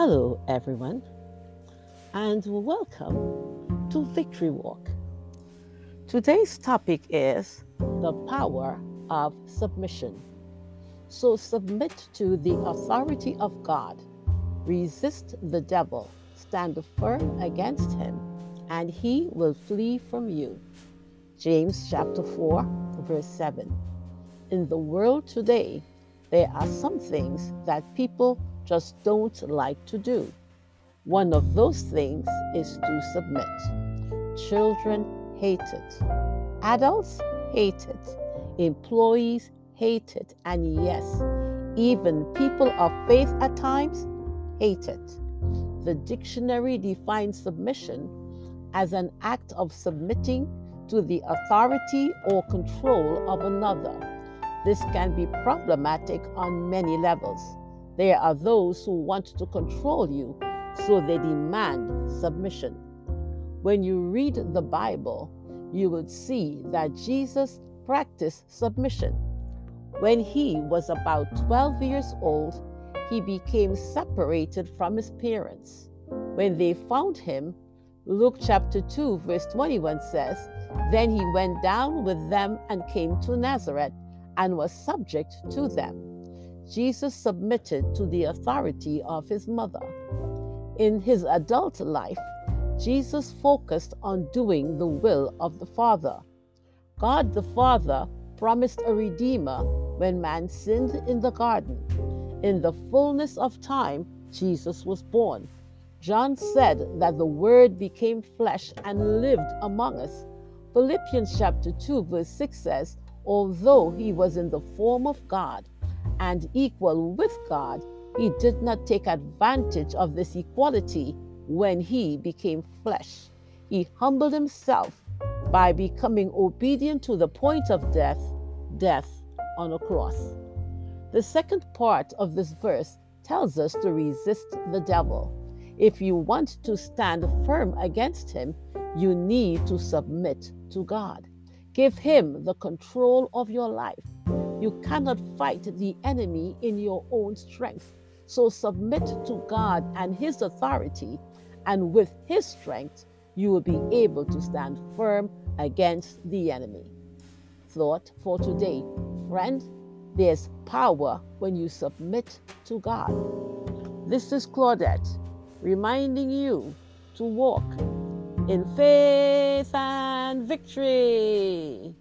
Hello, everyone, and welcome to Victory Walk. Today's topic is the power of submission. So, submit to the authority of God, resist the devil, stand firm against him, and he will flee from you. James chapter 4, verse 7. In the world today, there are some things that people just don't like to do. One of those things is to submit. Children hate it, adults hate it, employees hate it, and yes, even people of faith at times hate it. The dictionary defines submission as an act of submitting to the authority or control of another. This can be problematic on many levels. There are those who want to control you, so they demand submission. When you read the Bible, you will see that Jesus practiced submission. When he was about 12 years old, he became separated from his parents. When they found him, Luke chapter 2, verse 21 says, Then he went down with them and came to Nazareth and was subject to them. Jesus submitted to the authority of his mother. In his adult life, Jesus focused on doing the will of the Father. God the Father promised a Redeemer when man sinned in the garden. In the fullness of time, Jesus was born. John said that the Word became flesh and lived among us. Philippians chapter 2, verse 6 says, Although he was in the form of God and equal with God, he did not take advantage of this equality when he became flesh. He humbled himself by becoming obedient to the point of death, death on a cross. The second part of this verse tells us to resist the devil. If you want to stand firm against him, you need to submit to God. Give him the control of your life. You cannot fight the enemy in your own strength. So submit to God and his authority, and with his strength, you will be able to stand firm against the enemy. Thought for today, friend there's power when you submit to God. This is Claudette reminding you to walk in faith and victory.